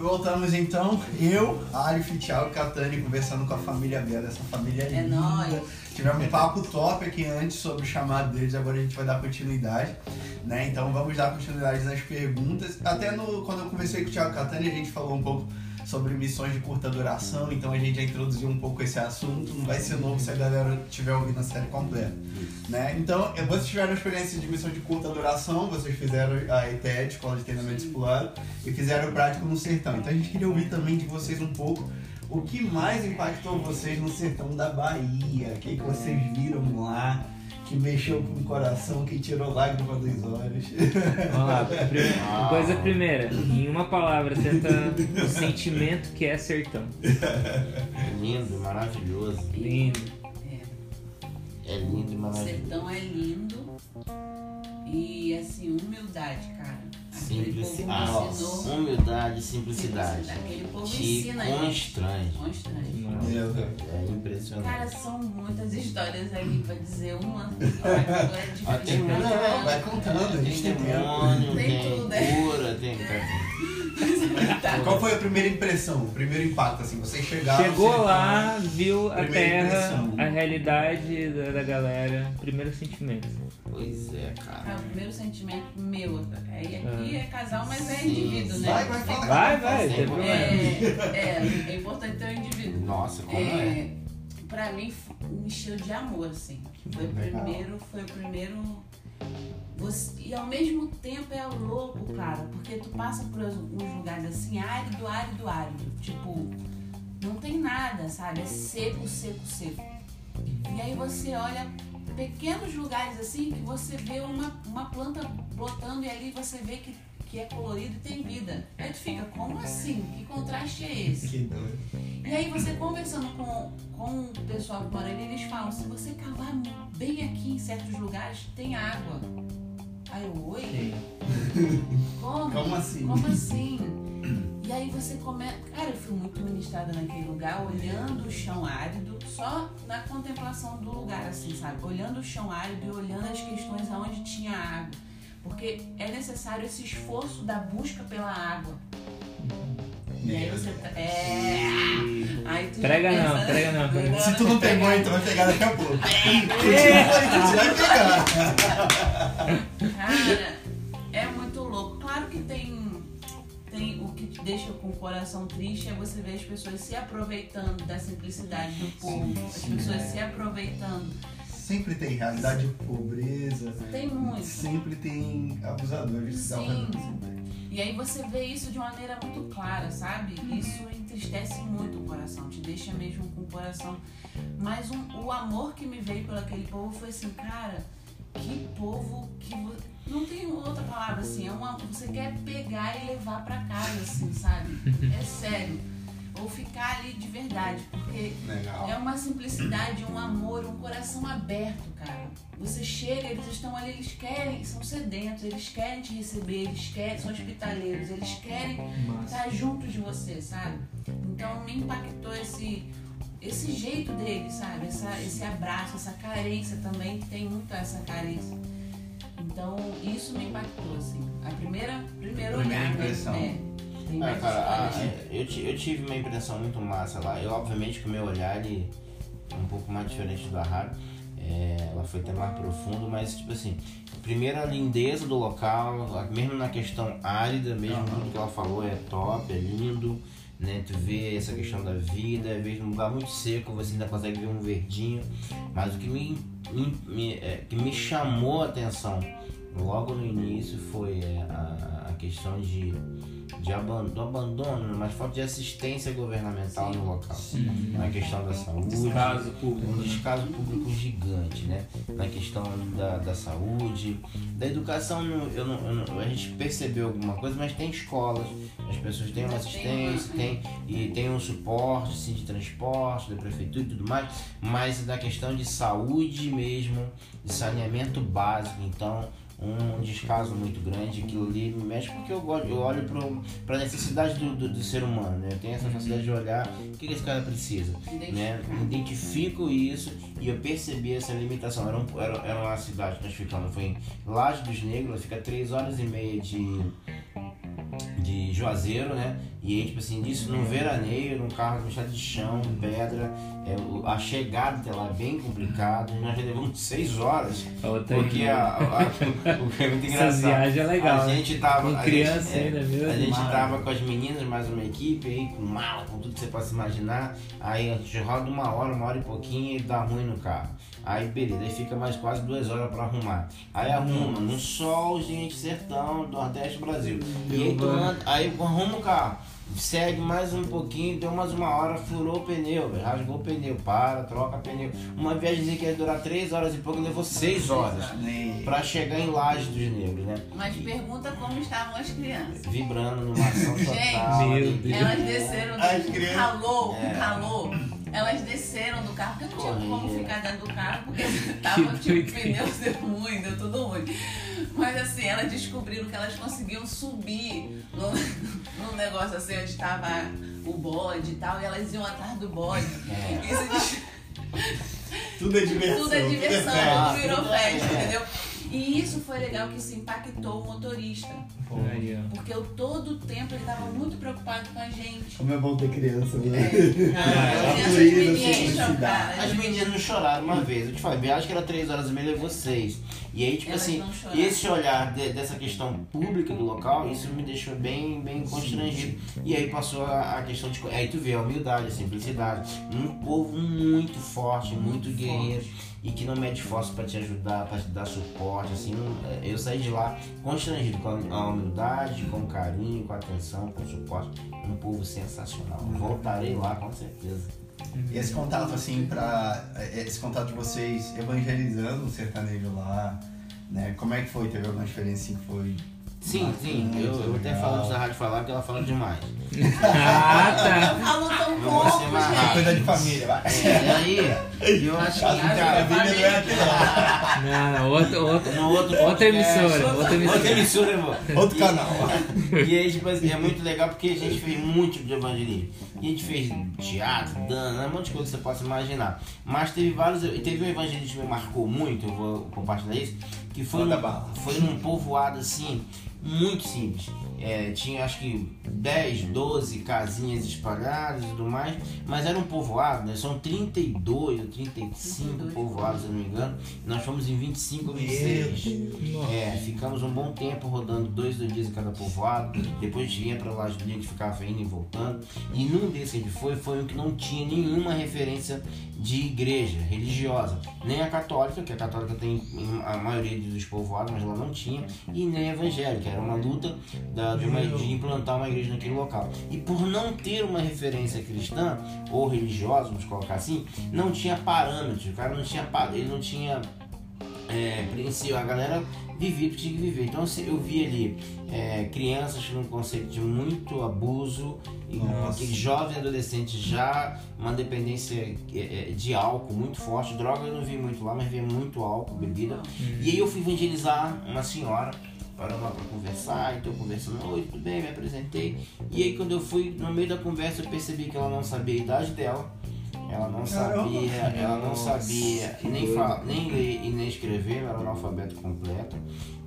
Voltamos então, eu, Alif, Thiago e Catani conversando com a família Bela, essa família É linda. nóis. Tivemos um papo top aqui antes sobre o chamado deles, agora a gente vai dar continuidade, né? Então vamos dar continuidade nas perguntas. Até no, quando eu conversei com o Thiago Catani, a gente falou um pouco sobre missões de curta duração, então a gente já introduziu um pouco esse assunto, não vai ser novo se a galera estiver ouvindo a série completa, né? Então, eh, vocês tiveram experiência de missão de curta duração, vocês fizeram a ETED, Escola de Treinamento Discipulado, e fizeram o prático no sertão. Então a gente queria ouvir também de vocês um pouco o que mais impactou vocês no sertão da Bahia, o que, que vocês viram lá, que mexeu com o coração, que tirou lágrima dos olhos. Vamos lá, primeira, coisa primeira, em uma palavra, tenta o sentimento que é sertão. Lindo, maravilhoso. Lindo. É lindo e O maravilhoso. sertão é lindo. E assim, humildade, cara. Nossa, ensinou. humildade e simplicidade. Aquele povo Te a constrange. Constrange. É Cara, impressionante. são muitas histórias aí pra dizer uma. É tem difícil. muito- Vai contando, a gente tem. Testemunho, Tem tem tudo, é. cura, tem. Qual foi a primeira impressão, o primeiro impacto, assim? Vocês chegaram... Chegou sertão, lá, viu a terra, impressão. a realidade da, da galera, primeiro sentimento. Pois é, cara. o primeiro sentimento meu. Aí aqui Ah. É casal, mas é indivíduo, né? Vai, vai, fala. Vai, vai, tem problema. É, é, é importante ter um indivíduo. Nossa, como é? É, pra mim me encheu de amor, assim. Foi o primeiro, foi o primeiro. Você- e ao mesmo tempo é louco, cara, porque tu passa por uns uns lugares assim, árido, árido, árido. Tipo, não tem nada, sabe? É seco, seco, seco. E aí você olha pequenos lugares assim que você vê uma, uma planta brotando e ali você vê que, que é colorido e tem vida. Aí tu fica, como assim? Que contraste é esse? Que doido. E aí você conversando com, com o pessoal que mora ali, eles falam, se você cavar bem aqui em certos lugares, tem água. Aí eu, oi? Como? Como assim? Como assim? E aí você começa. Cara, eu fui muito ministrada naquele lugar, olhando o chão árido, só na contemplação do lugar, assim, sabe? Olhando o chão árido e olhando as questões aonde tinha água. Porque é necessário esse esforço da busca pela água. E aí você tá. É. Aí tu já Prega pensa, não, né? prega não, prega não. Se tu não pegou, então vai pegar daqui a pouco. Tu vai pegar. Cara, é muito louco. Claro que tem, tem o que te deixa com o coração triste é você ver as pessoas se aproveitando da simplicidade do povo, as sim, pessoas é. se aproveitando. Sempre tem realidade de pobreza. Sempre tem abusadores. Sim. Sempre. E aí você vê isso de uma maneira muito clara, sabe? Isso entristece muito o coração, te deixa mesmo com o coração. Mas um- o amor que me veio por aquele povo foi assim, cara, que povo que não tem outra palavra assim, é uma você quer pegar e levar pra casa assim, sabe? É sério. Ou ficar ali de verdade, porque Legal. é uma simplicidade, um amor, um coração aberto, cara. Você chega, eles estão ali, eles querem, são sedentos, eles querem te receber, eles querem, são hospitaleiros, eles querem estar junto de você, sabe? Então me impactou esse, esse jeito deles, sabe? Essa, esse abraço, essa carência também, que tem muito essa carência. Então isso me impactou, assim. A primeira, primeiro Primeira olhar, né? impressão. É, tem Ah, cara, a- histórias. eu, ti- eu tive uma impressão muito massa lá. Eu, obviamente, que o meu olhar ele é um pouco mais diferente do da. É, ela foi até mais profundo, mas, tipo assim, primeiro a lindeza do local, mesmo na questão árida, mesmo Aham. tudo que ela falou é top, é lindo, né? Tu vê essa questão da vida, às vezes num lugar muito seco você ainda consegue ver um verdinho, mas o que me, me- me- é, que me chamou a atenção logo no início foi é, a, a questão de, de abandono, abandono, mas falta de assistência governamental Sim. no local. Sim. Na questão da saúde, Descaso público. um descaso público gigante, né? Na questão da, da saúde, da educação, eu não, eu não- a gente percebeu alguma coisa, mas tem escolas, as pessoas têm uma assistência, tem, e tem um suporte sim, de transporte, da prefeitura e tudo mais, mas da questão de saúde mesmo, de saneamento básico, então um descaso muito grande, aquilo ali me mexe porque eu, gosto, eu olho para a necessidade do, do, do, ser humano, né? Eu tenho essa facilidade de olhar o que, que esse cara precisa, né? Identifico isso e eu percebi essa limitação. Era, um, era, era uma cidade que nós ficamos, foi em Laje dos Negros, fica três horas e meia de de Juazeiro, né? E aí, tipo assim, disso num veraneio, num carro com de chão, pedra, é, a chegada até lá é bem complicado. Nós já levamos seis horas. Porque a, a, a, o que é muito engraçado. Essa viagem é legal. A gente tava. Com criança ainda, viu? A gente tava com as meninas, mais uma equipe aí, com mala, com tudo que você possa imaginar. Aí a gente roda uma hora, uma hora e pouquinho e dá ruim no carro. Aí beleza, aí fica mais quase duas horas pra arrumar. Aí arruma no sol, gente, sertão, Nordeste Brasil. E aí, tu anda, aí arruma o carro segue mais um pouquinho, deu mais uma hora, furou o pneu, véio, rasgou o pneu, para, troca pneu. Uma viagem que ia durar 3 horas e pouco levou 6 horas para chegar em Laje dos Negros, né? Mas pergunta como estavam as crianças. Vibrando numa ação total. Gente, elas desceram do calor, é. calor. Elas desceram do carro, porque não tinha como ficar dentro do carro, porque tava tipo pneus deu ruim, deu tudo ruim. Mas assim, elas descobriram que elas conseguiam subir no, no negócio assim onde estava o bode e tal, e elas iam atrás do bode. É. Isso, tudo é diversão. Tudo é diversão, é tudo virou festa, entendeu? E isso foi legal que isso impactou o motorista. Porque eu, todo o tempo ele estava muito preocupado com a gente. Como é bom ter criança, né? É. As meninas não choraram uma vez. Eu te falei, acho que era 3 horas e meia, levou 6. E aí, tipo Elas assim, esse olhar de, dessa questão pública do local, isso me deixou bem, bem constrangido. E aí passou a, a, questão de. Aí tu vê a humildade, a simplicidade. Um povo muito forte, muito, muito guerreiro. Forte e que não mede esforço para te ajudar, para te dar suporte, assim, é, eu saí de lá constrangido com a humildade, com carinho, com atenção, com suporte, um povo sensacional. Voltarei lá com certeza. E esse contato, assim, para é, esse contato de vocês evangelizando o sertanejo lá, né? Como é que foi? Teve alguma diferença assim que foi Sim, sim. Eu, eu até falo da rádio falar porque ela fala demais. ah, tá. Falou tão pouco, gente. Coisa de família, vai. É, aí, eu acho que... Cara, não, não, outro, outro, no outro outra emissora. Outra emissora, outra emissora irmão. Outro canal. E aí, tipo assim, é muito legal porque a gente fez muito tipo de evangelismo. E a gente fez teatro, dança, um monte de coisa que você possa imaginar. Mas teve vários... Teve um evangelismo que me marcou muito, eu vou compartilhar isso, que foi, num, foi num povoado assim muito simples. É, tinha acho que 10, 12 casinhas espalhadas e tudo mais, mas era um povoado, né? São 32 ou 35 32. povoados, se não me engano. Nós fomos em 25 ou 26. É, ficamos um bom tempo rodando dois, dois dias em cada povoado. Depois a gente ia para lá de dia que ficava indo e voltando. E num desses que a gente foi, foi um que não tinha nenhuma referência de igreja religiosa, nem a católica, que a católica tem a maioria dos povoados, mas ela não tinha, e nem a evangélica, era uma luta da, de, uma, de, implantar uma igreja naquele local. E por não ter uma referência cristã ou religiosa, vamos colocar assim, não tinha parâmetros, o cara não tinha, ele não tinha é, princípio, a galera vivia o que tinha que viver. Então eu vi ali é, crianças num conceito de muito abuso, e aquele jovem adolescente já uma dependência é, é, de álcool muito forte, droga eu não vi muito lá, mas vi muito álcool, bebida. Uhum. E aí eu fui evangelizar uma senhora para lá para conversar, então conversando, oi, tudo bem, me apresentei. E aí quando eu fui no meio da conversa eu percebi que ela não sabia a idade dela ela não sabia, ela não sabia nem, falar, nem ler e nem escrever, ela era um analfabeto completo.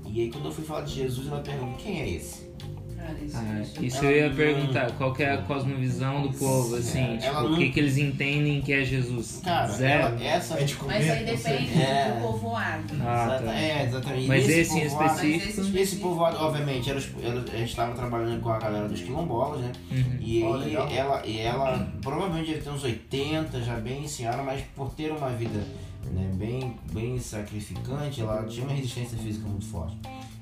E aí quando eu fui falar de Jesus, ela perguntou, quem é esse? Ah, isso eu ia perguntar, qual que é a cosmovisão do povo, assim, tipo, o que, que eles entendem que é Jesus? Cara, Zero. Ela, essa é de comer, Mas aí depende é. do povoado. Ah, tá. É, exatamente. Mas esse, em específico? Esse, esse povoado, obviamente, era, era, a gente estava trabalhando com a galera dos quilombolas, né? Uhum. E oh, ela, e ela provavelmente deve ter uns 80, já bem senhora, mas por ter uma vida né, bem, bem sacrificante, ela tinha uma resistência física muito forte.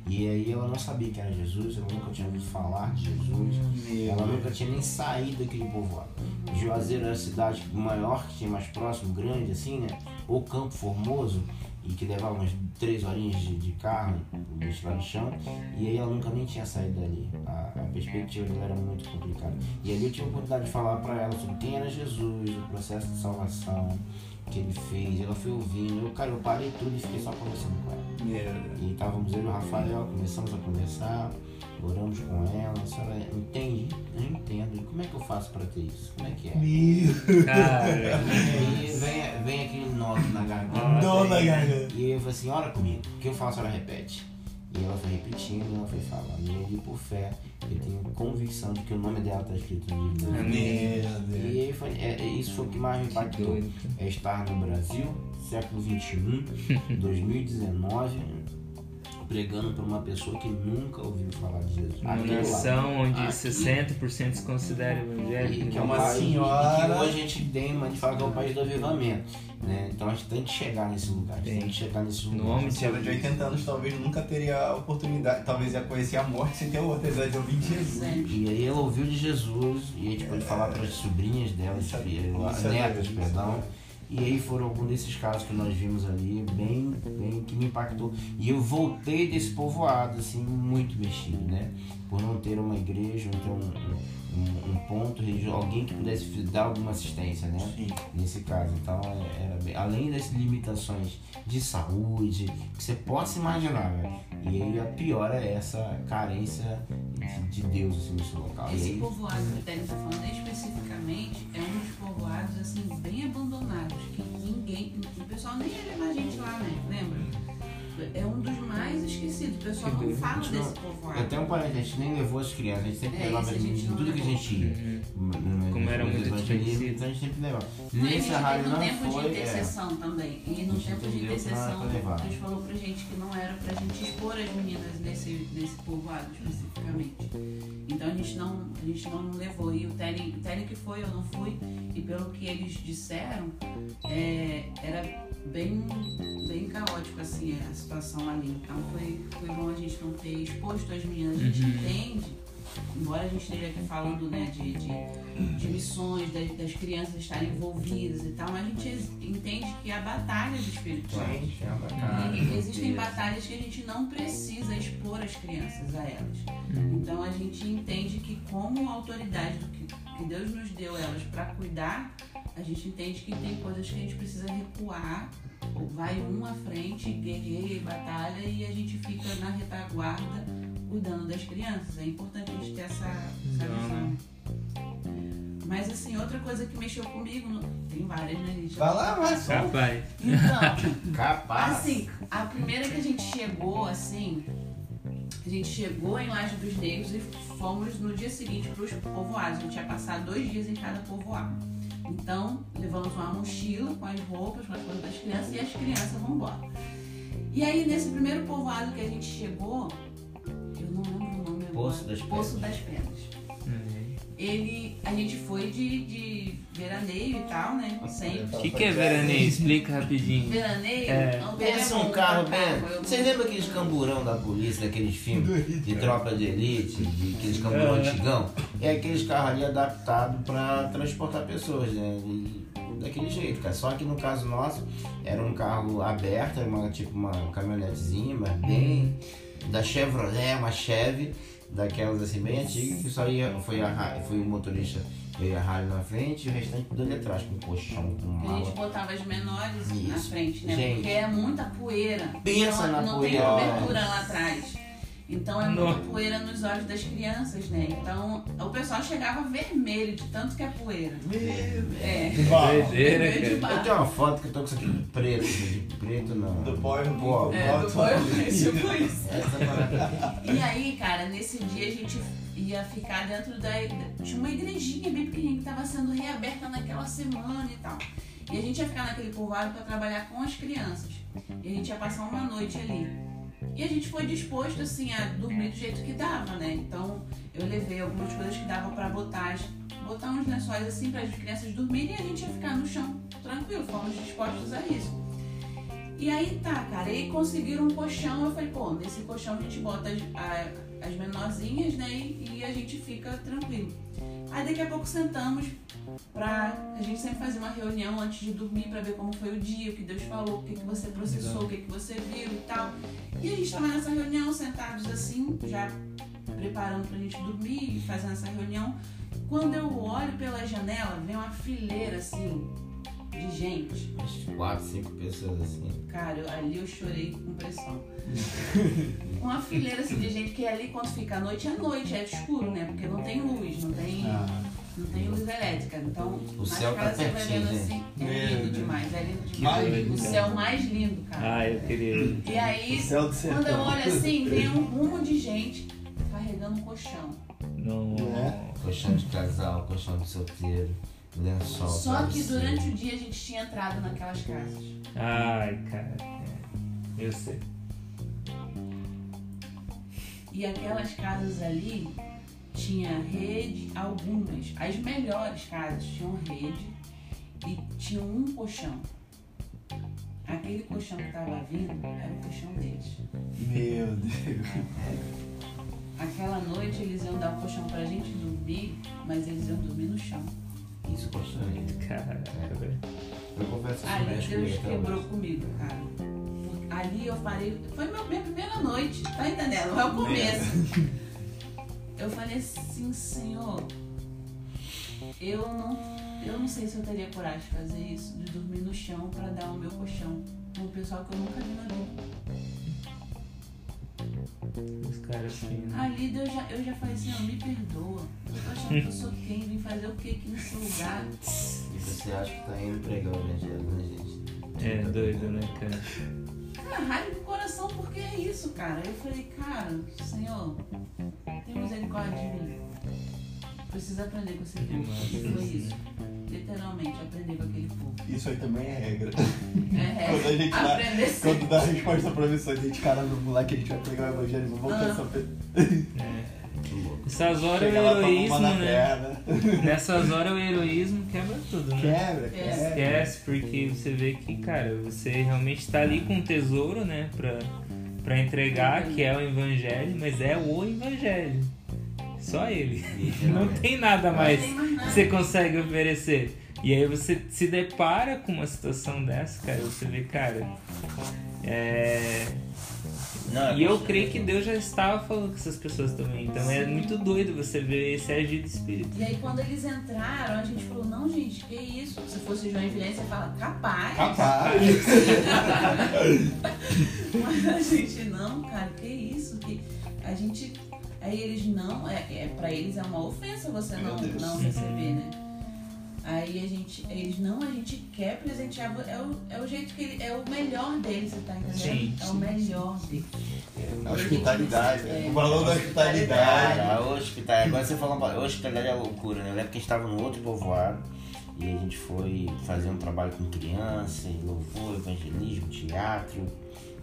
E aí ela não sabia que era Jesus, ela nunca tinha ouvido falar de Jesus, Meu ela nunca tinha nem saído daquele povoado. Juazeiro era a cidade maior que tinha mais próximo, grande assim, né? O Campo Formoso, e que levava umas três horinhas de, de carro, de lá no chão, e aí ela nunca nem tinha saído dali. A, a perspectiva dela era muito complicada. E ali eu tive a oportunidade de falar para ela sobre quem era Jesus, o processo de salvação, que ele fez, ela foi ouvindo. Eu, cara, eu parei tudo e fiquei só conversando com ela. Deus. E estávamos eu e o Rafael, começamos a conversar, oramos com ela, a senhora entende? Eu entendo. E como é que eu faço para ter isso? Como é que é? Meu Cara, E aí vem, vem aquele nó na garganta. Nó na garganta. E eu falei assim, ora comigo, o que eu faço, ela repete. E ela foi repetindo, ela foi falando. E aí, por fé, eu tenho convicção de que o nome dela está escrito no livro. Meu Deus. E aí foi, é, é- isso foi o que mais me impactou. É estar no Brasil, século XXI, 2019, pregando para uma pessoa que nunca ouviu falar de Jesus. Uma lá. nação onde Aqui. 60% se considera E evangélico. que é uma uma país, senhora- E que hoje a gente tem uma de falar que é o país do avivamento. Né? Então a gente tem que chegar nesse lugar. A gente Tem. tem que chegar nesse lugar. nome Uma senhora de 80 anos talvez nunca teria a oportunidade, talvez ia conhecer a morte sem ter a oportunidade de ouvir Jesus. E aí ela ouviu de Jesus e a gente pôde falar para as sobrinhas dela, Isso é- as isso E aí foram alguns desses casos que nós vimos ali, bem, bem, que me impactou. E eu voltei desse povoado, assim, muito mexido, né? Por não ter uma igreja, não ter um, um, um ponto religioso, alguém que pudesse dar alguma assistência, né? Sim. Nesse caso. Então, é- era bem, além das limitações de saúde, que você possa imaginar, velho. E aí a pior é essa carência de, de Deus, assim, nesse local. Esse aí, povoado que o Tênis está falando especificamente é um dos povoados assim bem abandonados, ninguém, o pessoal nem ia levar a gente lá, né? Lembra? É um dos mais esquecidos. O pessoal não fala gente não- desse povoado. Até um parente, a gente nem levou as crianças, a gente sempre É, levava a eles gente em tudo que a gente ia. Uhum. Como era muito desconhecido. Então a gente sempre levava. A gente Nesse rádio não tempo foi. de é, intercessão também. E no A gente tempo de intercessão, pra levar. Deus falou pra gente que não era pra gente expor as meninas nesse, nesse povoado especificamente. Então a gente não, a gente não levou. E o Terry, o Terry que foi, eu não fui. E pelo que eles disseram, é, era bem, bem caótico assim a situação ali. Então foi, foi bom a gente não ter exposto as meninas. A gente Uhum. entende, embora a gente esteja aqui falando né, de, de, de missões, das, das crianças estarem envolvidas e tal, mas a gente entende que a batalha do Espírito Santo. Gente, é E existem Deus. batalhas que a gente não precisa expor as crianças a elas. Então a gente entende que como autoridade do que, que Deus nos deu elas para cuidar, a gente entende que tem coisas que a gente precisa recuar, vai um à frente, guerreia e batalha, e a gente fica na retaguarda cuidando das crianças. É importante a gente ter essa, essa Não, visão. Mas assim, outra coisa que mexeu comigo, no- tem várias, né, Lídia? Vai lá, vai, só. Capaz. Então, Capaz. Assim, a primeira que a gente chegou, assim, a gente chegou em Laje dos Negros e fomos no dia seguinte para os povoados. A gente ia passar dois dias em cada povoado. Então, levamos uma mochila com as roupas, com as coisas das crianças e as crianças vão embora. E aí, nesse primeiro povoado que a gente chegou, eu não lembro o nome Poço agora. das Poço das Pedras. Uhum. Ele, a gente foi de, de veraneio e tal, né? Sempre. O que, que é veraneio? Explica rapidinho. Veraneio? É. não, Pensa é um carro, tá? Ben. Eu- Vocês lembram aqueles camburão da polícia, daqueles filmes de tropa de elite, de aqueles camburão É. antigão? É aqueles carros ali adaptados para transportar pessoas, né? E daquele jeito, cara. Só que no caso nosso, era um carro aberto, era uma, tipo uma caminhonetezinha, mas bem. da Chevrolet, uma Chevy, daquelas assim bem antigas, que só ia. Foi, a, foi o motorista veio a Harley na frente e o restante tudo ali atrás, com colchão, com A gente mala. botava as menores na Isso. frente, né? Gente. Porque é muita poeira. Pensa então, na não poeira. tem cobertura lá atrás. Então é muita poeira nos olhos das crianças, né? Então o pessoal chegava vermelho de tanto que é poeira. É. Doideira, Vermelho de cara. Eu barro. tenho uma foto que eu tô com isso aqui preto, de preto não. Do e Pó. É, do banho, tipo isso. E aí, cara, nesse dia a gente ia ficar dentro da. Tinha uma igrejinha bem pequenininha que estava sendo reaberta naquela semana e tal. E a gente ia ficar naquele povoado para trabalhar com as crianças. E a gente ia passar uma noite ali. E a gente foi disposto, assim, a dormir do jeito que dava, né? Então eu levei algumas coisas que dava para botar, botar uns lençóis assim para as crianças dormirem e a gente ia ficar no chão tranquilo. Fomos dispostos a isso. E aí tá, cara, e conseguiram um colchão, eu falei, pô, nesse colchão a gente bota as, a- as menorzinhas, né, e, e a gente fica tranquilo. Aí daqui a pouco sentamos pra. A gente sempre fazia uma reunião antes de dormir pra ver como foi o dia, o que Deus falou, o que, que você processou, o que, que você viu e tal. E a gente tava nessa reunião, sentados assim, já preparando pra gente dormir e fazendo essa reunião. Quando eu olho pela janela, vem uma fileira assim, de gente. Umas quatro, cinco pessoas assim. Cara, eu- ali eu chorei com pressão. Uma fileira assim de gente que ali quando fica à noite é noite, é escuro, né? Porque não tem luz, não tem, Ah, não tem luz elétrica. Então, O céu tá casas você vai pertinho, vendo assim. É lindo demais, é lindo demais. doido, O cara. céu mais lindo, cara. Ah, eu queria. E aí, o céu do quando eu olho assim, vem um rumo de gente carregando um colchão. Não. É. Colchão de casal, colchão de solteiro, lençol. Só que durante o dia a gente tinha entrado naquelas casas. Ai, cara. é. Eu sei. E aquelas casas ali tinha rede, algumas, as melhores casas tinham rede e tinham um colchão. Aquele colchão que tava vindo era o colchão deles. Meu Deus. Aquela noite eles iam dar o colchão pra gente dormir, mas eles iam dormir no chão. Isso colchão aí. Caraca, velho. Eu confesso que Ali Deus quebrou hoje. comigo, cara. Ali eu falei, foi minha primeira noite, tá entendendo? É o começo. Eu falei assim, Senhor, eu não, eu não sei se eu teria coragem de fazer isso, de dormir no chão pra dar o meu colchão um pessoal que eu nunca vi na vida. Os caras finos. Ali Deus já, eu já falei, Senhor, me perdoa. Eu tô achando que eu sou quem, vim fazer o que aqui nesse lugar. E você acha que tá indo pregar o evangelho, né, gente? É doido, né, cara? Cara, raiva do coração, porque é isso, cara. Eu falei, cara, Senhor, tem misericórdia de mim. Preciso aprender com esse Que povo. foi isso. Literalmente, aprender com aquele povo. Isso aí também é regra. É, Quando a gente dá- aprender sempre. Quando dá a resposta pra missão, a gente, caramba, moleque, a gente vai pegar o evangelho, vamos Ah. querer saber. É. Que. Nessas horas Chega o lá, heroísmo, né? Nessas horas o heroísmo quebra tudo, né? Quebra, É. quebra. Esquece, porque você vê que, cara, você realmente tá ali com um tesouro, né? Pra, pra entregar, que é o evangelho, mas é o evangelho. Só ele. Não tem nada mais que você consegue oferecer. E aí você se depara com uma situação dessa, cara, você vê, cara. É... Não, é E eu creio que Deus já estava falando com essas pessoas também. Então é muito doido você ver esse agir do Espírito. E aí quando eles entraram, a gente falou, não gente, que isso? Se fosse João Vilhena, você fala, capaz. Capaz. Mas a gente, não, cara, que isso? Que a gente. Aí eles não, é, é, pra eles é uma ofensa você Meu não, Deus. não receber, né? Aí a gente, eles não, a gente quer presentear, é o, é o jeito que ele, é o melhor deles, você tá entendendo? Sim, é o sim. melhor deles. A hospitalidade, É. o valor da hospitalidade. Cara, a hospitalidade, agora você falou, a hospitalidade é loucura, né? Eu lembro que a gente tava no outro povoado e a gente foi fazer um trabalho com criança, e louvor, evangelismo, teatro,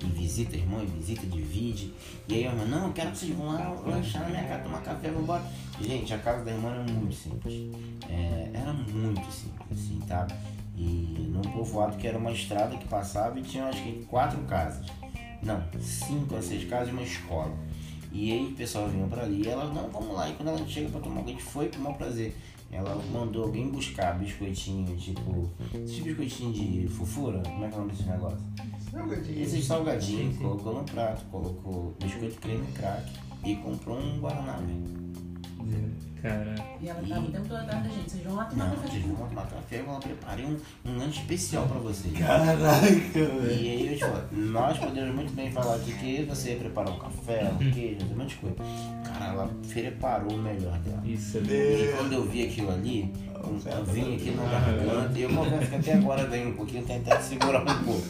visita irmão, e visita de vídeo. E aí irmã, não, eu quero que vocês vão lá lanchar na minha casa, tomar café, vambora. Gente, a casa da irmã era muito simples. É, era muito simples, assim, tá? E num povoado que era uma estrada que passava e tinha acho que quatro casas. Não, cinco a seis casas e uma escola. E aí o pessoal vinha pra ali e ela, não, vamos lá. E quando ela chega pra tomar, a gente foi o maior prazer. Ela mandou alguém buscar biscoitinho, tipo. Esses biscoitinhos de fofura, como é que é o nome desses negócios? Esses salgadinhos, colocou no prato, colocou biscoito creme crack e comprou um Guaraná, velho. Cara, E ela tava o tempo todo atrás da gente, vocês vão lá tomar Não, café vocês vão tomar café, eu lá preparei um, um lanche especial pra vocês. Caraca, E velho. aí eu te falo, nós podemos muito bem falar aqui que você ia preparar um café, um queijo, um monte de coisa. Cara, ela preparou o melhor dela. isso é E quando eu vi aquilo ali, eu vim aqui na garganta e eu confesso que até agora vem um pouquinho, até que segurar um pouco.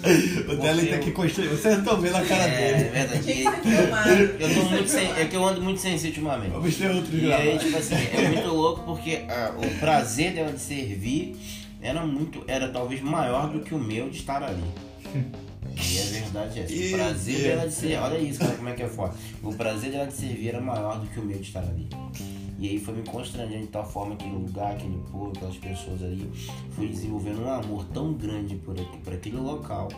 O dela tem que construir. Vocês estão vendo a cara É, dele. é verdade. E-. Eu tô muito sem, é que eu ando muito sensível ultimamente. Vamos ter outro E aí, tipo assim, é muito louco porque ah, o prazer dela de servir era muito, era talvez maior do que o meu de estar ali. E a verdade é essa. O prazer dela de do ser. céu. Olha isso, cara, como é que é foda. O prazer dela de servir era maior do que o meu de estar ali. E aí foi me constrangendo de tal forma aquele lugar, aquele povo, aquelas pessoas ali. Fui desenvolvendo um amor tão grande por, aqui- por aquele local.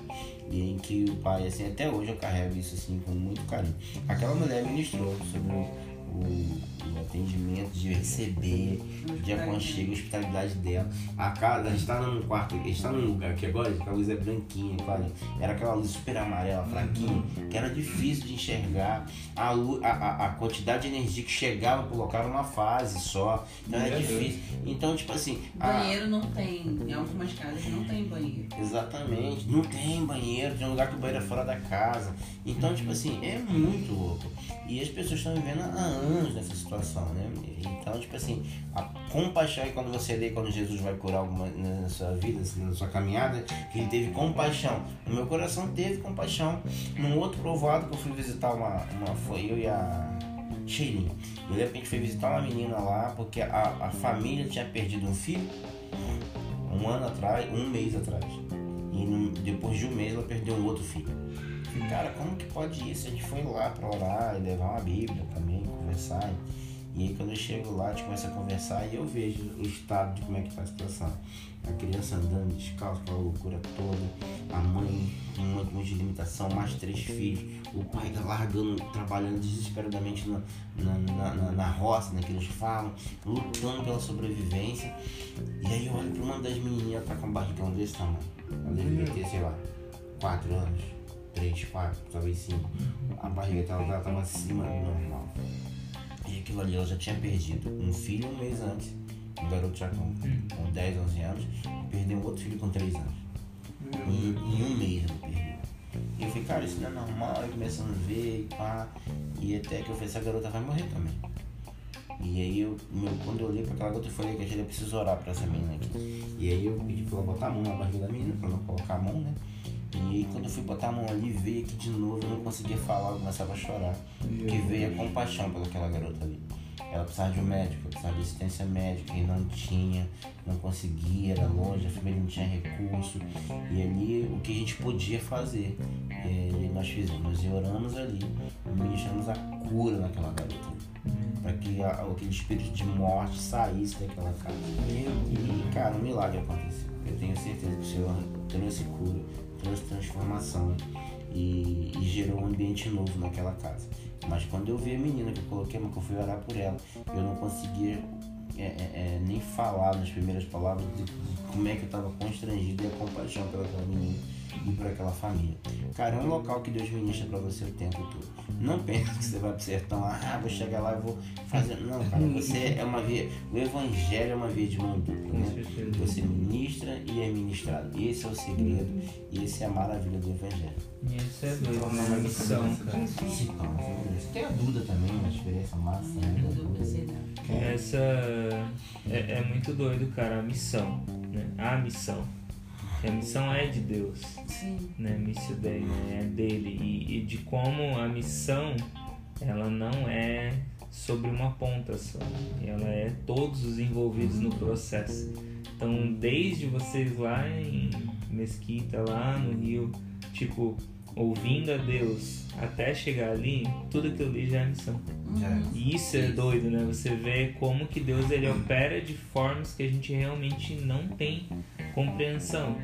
E em que o pai, assim, até hoje eu carrego isso assim com muito carinho. Aquela mulher ministrou sobre o, o atendimento, de receber, de aconchego, a hospitalidade dela. A casa, a gente tá num quarto, a gente tá num lugar que agora que a luz é branquinha, claro, era aquela luz super amarela, fraquinha, que era difícil de enxergar. A, a, a, a quantidade de energia que chegava pro local era uma fase só, então era difícil. Então, tipo assim, a- Banheiro não tem. Em algumas casas não tem banheiro. Exatamente. Não tem banheiro, tem um lugar que o banheiro é fora da casa. Então, tipo assim, é muito louco. E as pessoas estão vivendo há anos nessa situação, né? Então, tipo assim, a compaixão, e quando você lê quando Jesus vai curar alguma na sua vida, assim, na sua caminhada, que ele teve compaixão. No meu coração teve compaixão. Num outro povoado que eu fui visitar uma. uma foi eu e a. Cheirinho. Eu lembro que a gente foi visitar uma menina lá porque a, a família tinha perdido um filho um ano atrás, um mês atrás. E no- depois de um mês ela perdeu um outro filho. Cara, como que pode isso? A gente foi lá pra orar e levar uma Bíblia também, conversar. E aí quando eu chego lá, a gente começa a conversar e eu vejo o estado de como é que tá a situação. A criança andando descalço, aquela loucura toda, a mãe com um monte de limitação, mais três filhos, o pai tá largando, trabalhando desesperadamente na, na, na, na- roça, né, que eles falam, lutando pela sobrevivência. E aí eu olho pra uma das menininhas, ela tá com um barrigão desse tamanho. Ela deveria ter, sei lá, 4 anos, 3, 4, talvez 5. A barriga dela dela tava acima do normal. E aquilo ali ela já tinha perdido um filho um mês antes, um garoto já com, com 10, 11 anos, e perdeu um outro filho com 3 anos. Em, em um mês ela perdeu. E eu falei, cara, isso não é normal, começando a ver e pá. E até que eu falei, essa garota vai morrer também. E aí eu, meu, quando eu olhei pra aquela garota, eu falei que eu preciso orar pra essa menina aqui. E aí eu pedi pra ela botar a mão na barriga da menina, pra não colocar a mão, né? E aí quando eu fui botar a mão ali, veio aqui de novo, eu não conseguia falar, eu começava a chorar. Porque veio a compaixão pelaquela garota ali. Ela precisava de um médico, precisava de assistência médica e não tinha, não conseguia, era longe, a família não tinha recurso. E ali o que a gente podia fazer, eh, nós fizemos, e oramos ali, e ministramos a cura naquela garota. Para que a- aquele espírito de morte saísse daquela casa. E, cara, um milagre aconteceu. Eu tenho certeza que o Senhor trouxe cura, transformação e, e gerou um ambiente novo naquela casa. Mas quando eu vi a menina que eu coloquei, que eu fui orar por ela, eu não conseguia é, é, é, nem falar nas primeiras palavras de, de como é que eu estava constrangido e a compaixão pelaquela menina e por aquela família. Cara, é um local que Deus ministra pra você o tempo todo. Não pense que você vai pro sertão, ah, vou chegar lá e vou fazer. Não, cara, você é uma via. O evangelho é uma via de mão dupla, né? Você ministra e é ministrado. Esse é o segredo e esse é a maravilha do evangelho. E isso é doido, torna né? Missão. interessante. Se torna, você Tem a Duda também, uma experiência massa, né? Essa é, é muito doido, cara, a missão, né? A missão. A missão é de Deus, Sim. né? Missio Dei, né? É dele. E, e de como a missão, ela não é sobre uma ponta só. Ela é todos os envolvidos no processo. Então, desde vocês lá em Mesquita, lá no Rio, tipo, ouvindo a Deus até chegar ali, tudo aquilo ali já é missão. É. E isso é doido, né? Você vê como que Deus ele opera de formas que a gente realmente não tem compreensão.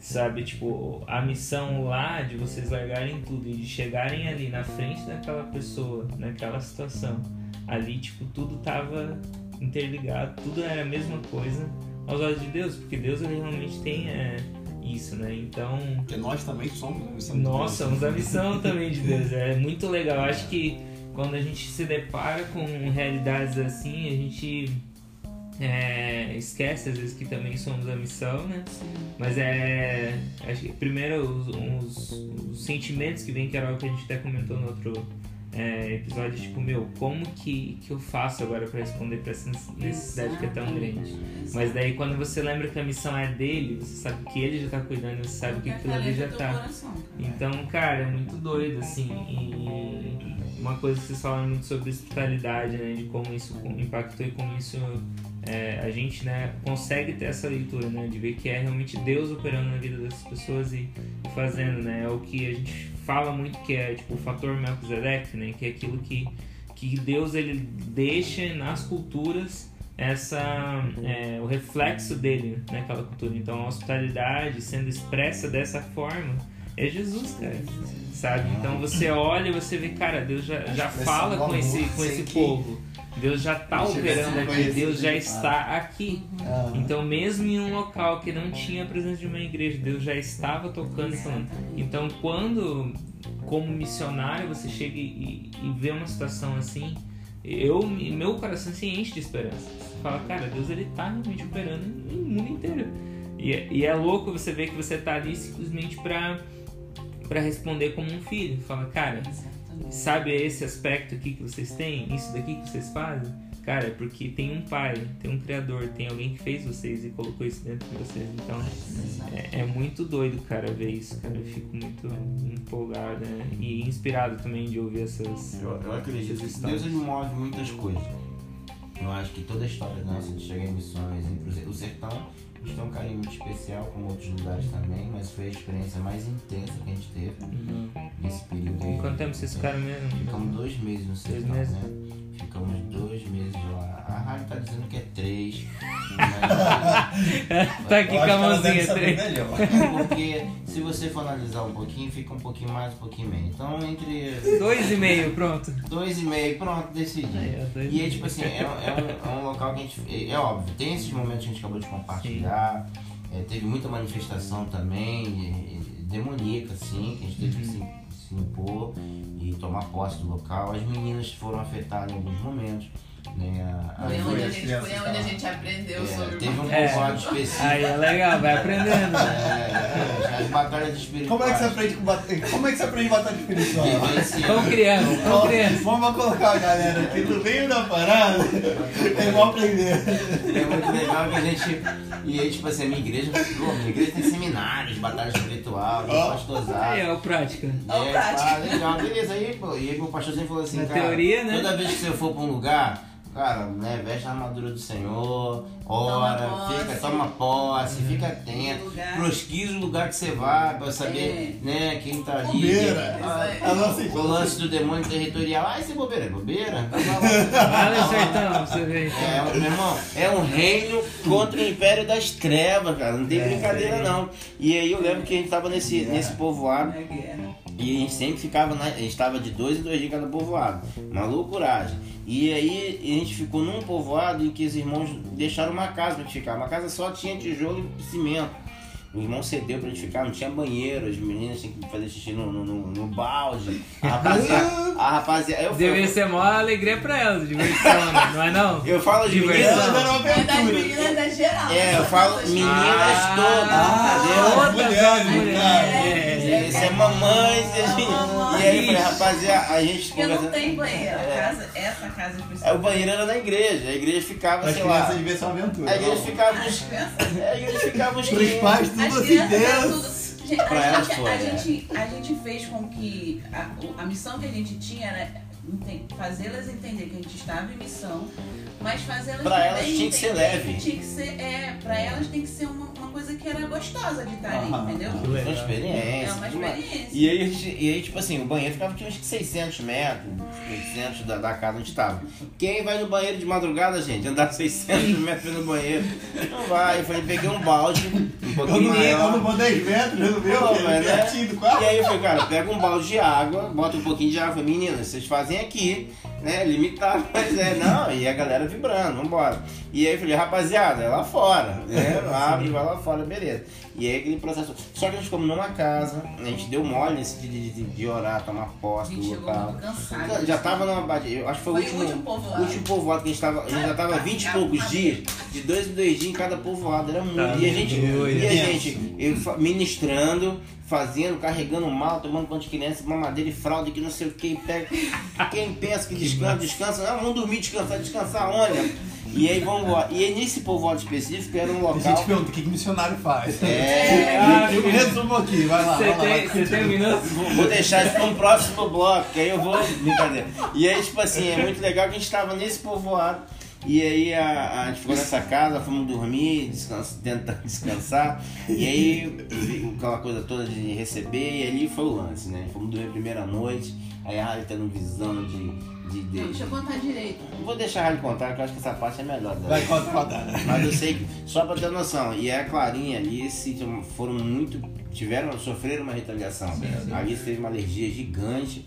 Sabe, tipo, a missão lá de vocês largarem tudo e de chegarem ali na frente daquela pessoa, naquela situação. Ali, tipo, tudo tava interligado, tudo era a mesma coisa aos olhos de Deus, porque Deus ele realmente tem é, isso, né? Então, Porque nós também somos a missão de nós Deus. somos a missão também de Deus. É muito legal. Acho que quando a gente se depara com realidades assim, a gente é, esquece às vezes que também somos a missão, né? Mas é. Acho que primeiro os, os- os sentimentos que vem, que era algo que a gente até comentou no outro é, episódio, tipo, meu, como que, que eu faço agora pra responder pra essa necessidade que é tão grande? Mas daí quando você lembra que a missão é dele, você sabe que ele já tá cuidando, você sabe que aquilo ali já tá. Então, cara, é muito doido, assim. E uma coisa que vocês falam muito sobre hospitalidade, né? De como isso impactou e como isso é, a gente né, consegue ter essa leitura, né? De ver que é realmente Deus operando na vida dessas pessoas e, fazendo, né? É o que a gente fala muito que é tipo o fator Melchizedek, né? Que é aquilo que, que Deus ele deixa nas culturas essa é, o reflexo dele naquela cultura. Então a hospitalidade sendo expressa dessa forma é Jesus, cara. Sabe? Então você olha e você vê, cara, Deus já, já fala com esse, com esse povo. Deus já está operando aqui, Deus já está aqui. Então, mesmo em um local que não tinha a presença de uma igreja, Deus já estava tocando e falando. Então, quando, como missionário, você chega e, e vê uma situação assim, eu, meu coração se enche de esperança. Você fala, cara, Deus ele está realmente operando no mundo inteiro. E, é, e é louco você ver que você está ali simplesmente para para responder como um filho. Fala, cara, sabe esse aspecto aqui que vocês têm? Isso daqui que vocês fazem? Cara, é porque tem um pai, tem um criador, tem alguém que fez vocês e colocou isso dentro de vocês. Então é, é muito doido, cara, ver isso, cara. Eu fico muito empolgado né? e inspirado também de ouvir essas. Eu, eu acredito que Deus ele move muitas coisas. Eu acho que toda a história nossa de chegar em missões, o sertão a gente tem um carinho muito especial, como outros lugares também, mas foi a experiência mais intensa que a gente teve uhum. nesse período aí. Quanto tempo vocês ficaram mesmo? Ficamos dois meses no sertão, dois meses. né? Ficamos dois meses lá. A rádio tá dizendo que é três. Mas... tá aqui com a mãozinha três. Porque se você for analisar um pouquinho, fica um pouquinho mais, um pouquinho menos. Então entre. Dois e meio, pronto. Dois e meio, pronto, decidi. E aí, tipo assim, é, é, um, é um local que a gente. É óbvio, tem esses momentos que a gente acabou de compartilhar. É, teve muita manifestação também, demoníaca, assim, que a gente teve que se, se impor e tomar posse do local. As meninas foram afetadas em alguns momentos. Né? A, foi, onde a gente, foi onde a gente aprendeu é, sobre Teve um é. específico. Aí é legal, vai aprendendo. É, é, as batalhas espirituais. Como é que você aprende com batalha? Como é que você aprende batalha espiritual? Estão criando, estão criando. Vamos colocar a galera aqui no meio da parada. É igual aprender. É muito legal que a gente. E aí, tipo assim, a minha igreja, pô, minha igreja tem seminários, batalha espiritual, oh. pastorzado. Aí é o prática. É, o prática. Ah, legal, beleza. Aí, pô, e aí meu pastorzinho falou assim, Na cara, teoria, né? toda vez que você for pra um lugar cara, né, veste a armadura do Senhor, ora, toma fica, toma posse, uhum. fica atento, prosquise o lugar que você vai pra saber, é. né, quem tá ali. Bobeira. Ah, o lance do demônio territorial. Ah, isso é bobeira, é bobeira? Olha sertão, você vê. É, meu irmão, é um reino contra o império das trevas, cara, não tem é, brincadeira é. não. E aí eu lembro que a gente tava nesse, nesse povoado. É guerra. E a gente sempre ficava, na, a gente estava de dois em dois dias cada povoado. Uma loucuragem. E aí a gente ficou num povoado em que os irmãos deixaram uma casa pra gente ficar. Uma casa só tinha tijolo e cimento. O irmão cedeu pra gente ficar, não tinha banheiro, as meninas tinham que fazer xixi no, no, no, no balde. A rapaziada. A rapaziada eu Deve ser maior alegria pra elas, diversão, né? não é não? Eu falo de meninas. É das meninas é geral. É, eu falo meninas ah, todas, ah, entendeu? Mulheres, mulheres. Isso é mamães e a gente. E aí, falei, rapaziada, a gente. Porque não tem banheiro. Casa, essa casa É, o banheiro era na igreja. A igreja ficava, sei lá. ser uma aventura. A igreja ficava. A igreja ficava os. Os pais tudo as assim dentro. Gente, a, gente, a, gente, a gente fez com que a, a missão que a gente tinha era fazê-las entender que a gente estava em missão, mas fazê-las Pra elas tinha que ser leve. Tinha que ser, é, pra elas tem que ser uma, uma coisa que era gostosa de estar ali, entendeu? Que legal. Uma experiência. É uma experiência. E aí, e aí, tipo assim, o banheiro ficava tinha uns 600 metros, 800 da, da casa onde estava. Quem vai no banheiro de madrugada, gente? Andar 600 metros no banheiro? Não vai. Eu falei, peguei um balde, um pouquinho maior. Eu não vou 10 metros no meu, Pô, mas, né? E aí eu falei, cara, pega um balde de água, bota um pouquinho de água. Meninas, vocês fazem aqui, né? Limitado, mas é, não. E a galera vibrando, vambora. E aí eu falei, rapaziada, é lá fora, né? Abre, vai lá fora, beleza. E aí aquele processo. Só que a gente ficou numa casa, a gente deu mole nesse de, de, de orar, tomar posse do local. Cansado, já tava numa. Eu acho que foi, foi o último, povoado. último povoado que a gente tava. A gente já tava 20 e poucos dias, de dois em dois dias em cada povoado. Era muito. Tá, e a gente, e a gente eu, ministrando, fazendo, carregando mal, tomando conta de criança, mamadeira e fralda que não sei o que. Pega. Quem pensa que descansa, descansa. Não, vamos dormir, descansar, descansar onde? E aí vamos embora. E aí nesse povoado específico era um local. A gente pergunta o que, que missionário faz. É, ah, eu resumo aqui, vai lá. Você tem, você tem um minuto? Vou, vou deixar isso para um próximo bloco, que aí eu vou. Brincadeira. E aí, tipo assim, é muito legal que a gente estava nesse povoado. E aí a, a gente ficou nessa casa, fomos dormir, descansa, tentando descansar. E aí aquela coisa toda de receber, e ali foi o lance, né? Fomos dormir a primeira noite, aí a Rádio tendo visão de. De, de Não, deixa eu contar direito. Vou deixar Rádio contar, porque eu acho que essa parte é melhor. Dela. Vai contar. Mas eu sei que, só pra ter noção, e a Clarinha e Alice foram muito tiveram, sofreram uma retaliação. A Alice teve uma alergia gigante,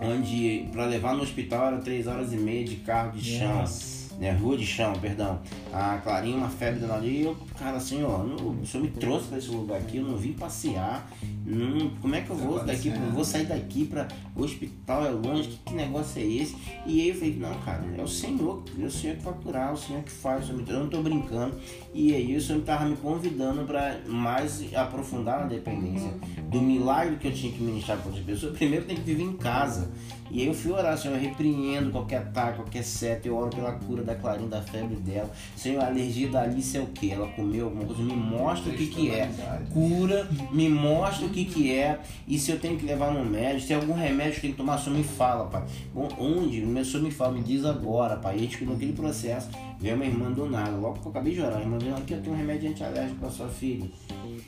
onde para levar no hospital era 3 horas e meia de carro de chão. Nossa. Né, rua de chão, perdão. A Clarinha, uma febre dando ali, e eu, cara, assim, ó, não- o senhor me trouxe pra esse lugar aqui, eu não vim passear. Não, como é que eu vou Tá daqui? Eu vou sair daqui pra o hospital, é longe, que, que negócio é esse? E aí eu falei, não, cara, é o Senhor, é o Senhor que vai curar, é o Senhor que faz, eu não tô brincando. E aí o Senhor tava me convidando pra mais aprofundar na dependência. Do milagre que eu tinha que ministrar para outras pessoas, primeiro tem que viver em casa. E aí eu fui orar, Senhor, eu repreendo qualquer ataque, qualquer seta, eu oro pela cura da Clarinha, da febre dela. Senhor, a alergia da Alice é o que? Ela comeu alguma coisa? Me mostra o que que é. Cura, me mostra o que que é. E se eu tenho que levar no médico, se tem algum remédio que tenho que tomar, o Senhor me fala, pai. Bom, onde? O Senhor me fala, me diz agora, pai. E aí, tipo, naquele processo, veio uma irmã do nada. Logo que eu acabei de orar, a irmã veio aqui, eu tenho um remédio antialérgico pra sua filha.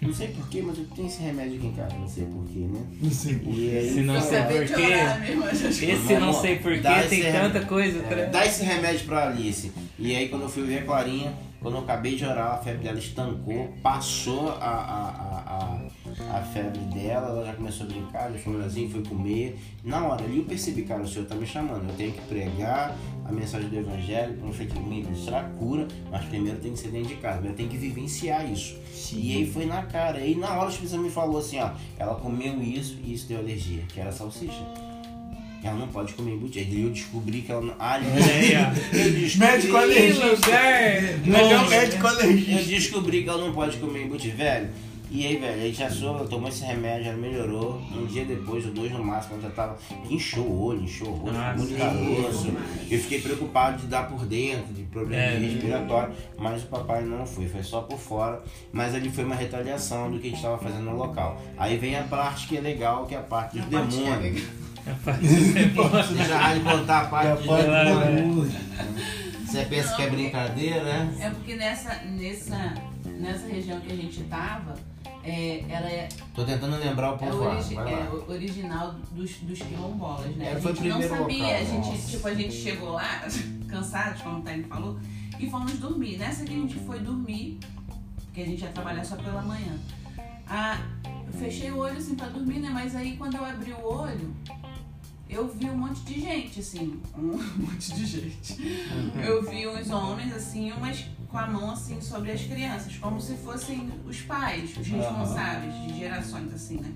Não sei porquê, mas eu tenho esse remédio aqui em casa, não sei porquê, né? Não sei. Aí, Se não sei porquê. Esse não sei porquê, tem tanta coisa. É, pra- dá esse remédio pra Alice. E aí quando eu fui ver a Clarinha, quando eu acabei de orar, a febre dela estancou, passou a, a, a, a, a febre dela, ela já começou a brincar, já foi melhorzinho, foi comer. Na hora ali eu percebi, cara, o Senhor tá me chamando, eu tenho que pregar a mensagem do Evangelho, para ministrar a cura, mas primeiro tem que ser dentro de casa, eu tenho que vivenciar isso. E aí foi na cara, e na hora o Espírito me falou assim, ó, ela comeu isso e isso deu alergia, que era salsicha. Ela não pode comer embutido. Aí eu descobri que ela não. Ah, eu descobri, Médico alergista. Melhor bom. médico eu alergista. descobri que ela não pode comer embutido, velho. E aí, velho, aí já soube, ela tomou esse remédio, ela melhorou. Um dia depois, ou dois no máximo, ela já tava. Inchou o olho, inchou o rosto, Ah, muito caroço. Eu fiquei preocupado de dar por dentro, de problema É, de né? respiratório, mas o papai não foi, foi só por fora. Mas ali foi uma retaliação do que a gente estava fazendo no local. Aí vem a parte que é legal, que é a parte dos A parte que é demônios. A parte do demônio. Você já vai contar a parte dos demônios. vai. Você pensa que é brincadeira, né? É porque nessa, nessa, nessa região que a gente tava, é, ela é, Tô tentando lembrar o é, povoado. origi- é original dos, dos quilombolas, né? É, a gente não sabia, local, a gente, nossa. tipo, a gente chegou lá, cansados, como o Tânia falou, e fomos dormir. Nessa que a gente foi dormir, porque a gente ia trabalhar só pela manhã. Ah, eu fechei o olho assim pra dormir, né? Mas aí quando eu abri o olho, eu vi um monte de gente, assim. Um monte de gente. Eu vi uns homens, assim, umas com a mão assim sobre as crianças, como se fossem os pais, os responsáveis de gerações, assim, né?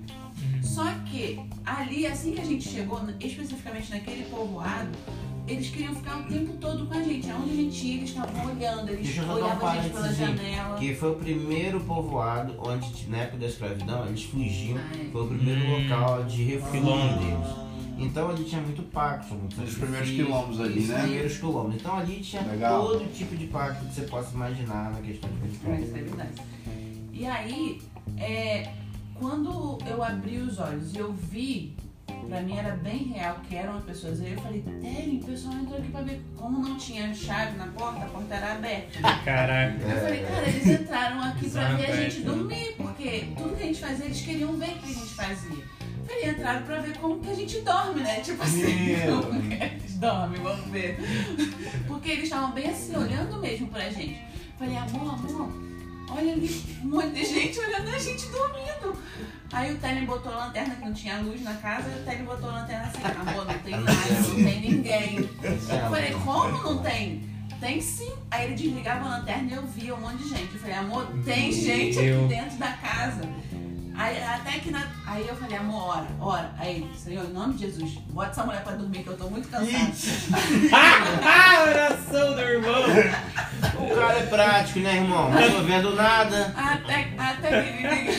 Só que ali, assim que a gente chegou, especificamente naquele povoado, eles queriam ficar o tempo todo com a gente. Aonde a gente ia, eles estavam olhando, eles Deixa um olhavam a gente pela janela. Que foi o primeiro povoado onde, na época da escravidão, eles fugiam. É. Foi o primeiro Hum. local de refúgio deles. Então ali tinha muito pacto, Os primeiros quilombos ali, os né? primeiros quilombos. Então ali tinha Legal. todo tipo de pacto que você possa imaginar na questão de isso é verdade. E aí, é, quando eu abri os olhos e eu vi, pra mim era bem real que eram as pessoas. Aí eu falei, Tele, o pessoal entrou aqui pra ver como não tinha chave na porta, a porta era aberta. Caraca. Eu falei, cara, eles entraram aqui pra ver a gente é. dormir, porque tudo que a gente fazia, eles queriam ver o que a gente fazia. Falei, entraram pra ver como que a gente dorme, né? Tipo assim, Meu. como que eles dormem, vamos ver. Porque eles estavam bem assim, olhando mesmo pra gente. Falei, amor, amor, olha ali, um monte de gente olhando a gente dormindo. Aí o Telen botou a lanterna, que não tinha luz na casa, e o Telen botou a lanterna assim, amor, não tem nada, não tem ninguém. Eu falei, como não tem? Tem sim. Aí ele desligava a lanterna e eu via um monte de gente. Eu falei, amor, tem gente aqui dentro da casa. Aí, até que na... Aí eu falei, amor, ora, ora. Aí ele, Senhor, em nome de Jesus, bota essa mulher pra dormir que eu tô muito cansada. Ah, oração do irmão. O cara é prático, né, irmão? Não tô vendo nada. Até, até que ele liga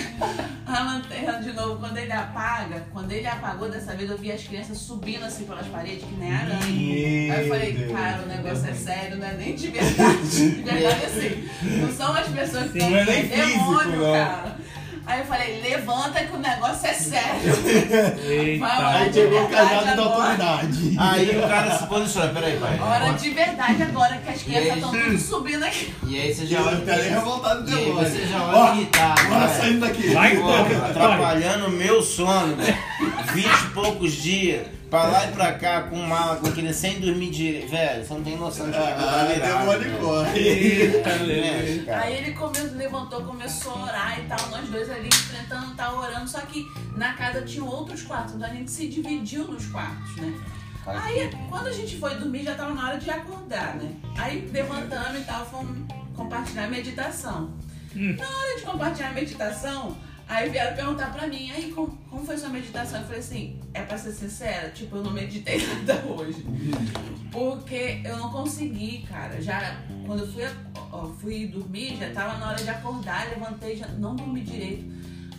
a lanterna de novo. Quando ele apaga, quando ele apagou dessa vez, eu vi as crianças subindo assim pelas paredes, que nem aranha. Meu Aí eu falei, cara, o negócio é sério, não é nem de verdade. De verdade assim. Não são as pessoas que Sim, é físico, demônio, não. cara. Aí eu falei, levanta que o negócio é sério. Eita. Aí chegou o casado da autoridade. Aí o cara se posiciona, peraí, pai. Hora de verdade agora, que as crianças estão tudo subindo aqui. E aí você já Já olha. vai ficar nem revoltado E aí depois. você já Ó, olha irritado. Bora né? saindo daqui. Vai, atrapalhando o meu sono. 20 e poucos dias, pra lá e pra cá, com mala, com aquele sem dormir direito. Velho, você não tem noção de Ah. Eita, É, meu. cara. Aí ele come- levantou, começou a orar e tal, nós dois ali enfrentando, tal, orando, só que na casa tinha outros quartos, então a gente se dividiu nos quartos, né? Aí quando a gente foi dormir já tava na hora de acordar, né? Aí levantamos e tal, fomos compartilhar a meditação. Na hora de compartilhar a meditação, aí vieram perguntar pra mim, aí como, como foi sua meditação? Eu falei assim, é pra ser sincera, tipo, eu não meditei nada hoje. Porque eu não consegui, cara. Já quando eu fui, ó, fui dormir, já tava na hora de acordar, levantei, já não dormi direito.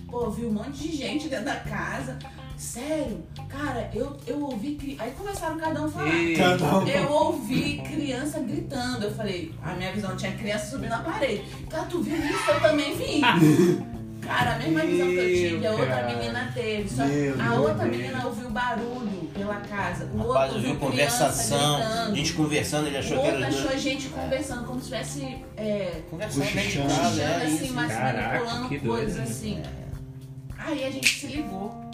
Pô, vi um monte de gente dentro da casa. Sério, cara, eu, eu ouvi. cri- Aí começaram cada um a falar. Cada um. Eu ouvi criança gritando. Eu falei, a minha visão tinha criança subindo na parede. Cara, tu viu isso? Eu também vi. Cara, a mesma visão que eu tive, a outra Cara. menina teve. Só Meu a Deus. outra menina ouviu barulho pela casa. O Rapaz, outro ouviu conversação, criança gritando. gente conversando, ele O achou que outro era achou a dois. gente conversando como se tivesse é, Conversando de Cochichando. casa, puxando é assim, isso. mas Caraca, manipulando que doido, coisas né? assim. Aí a gente se ligou,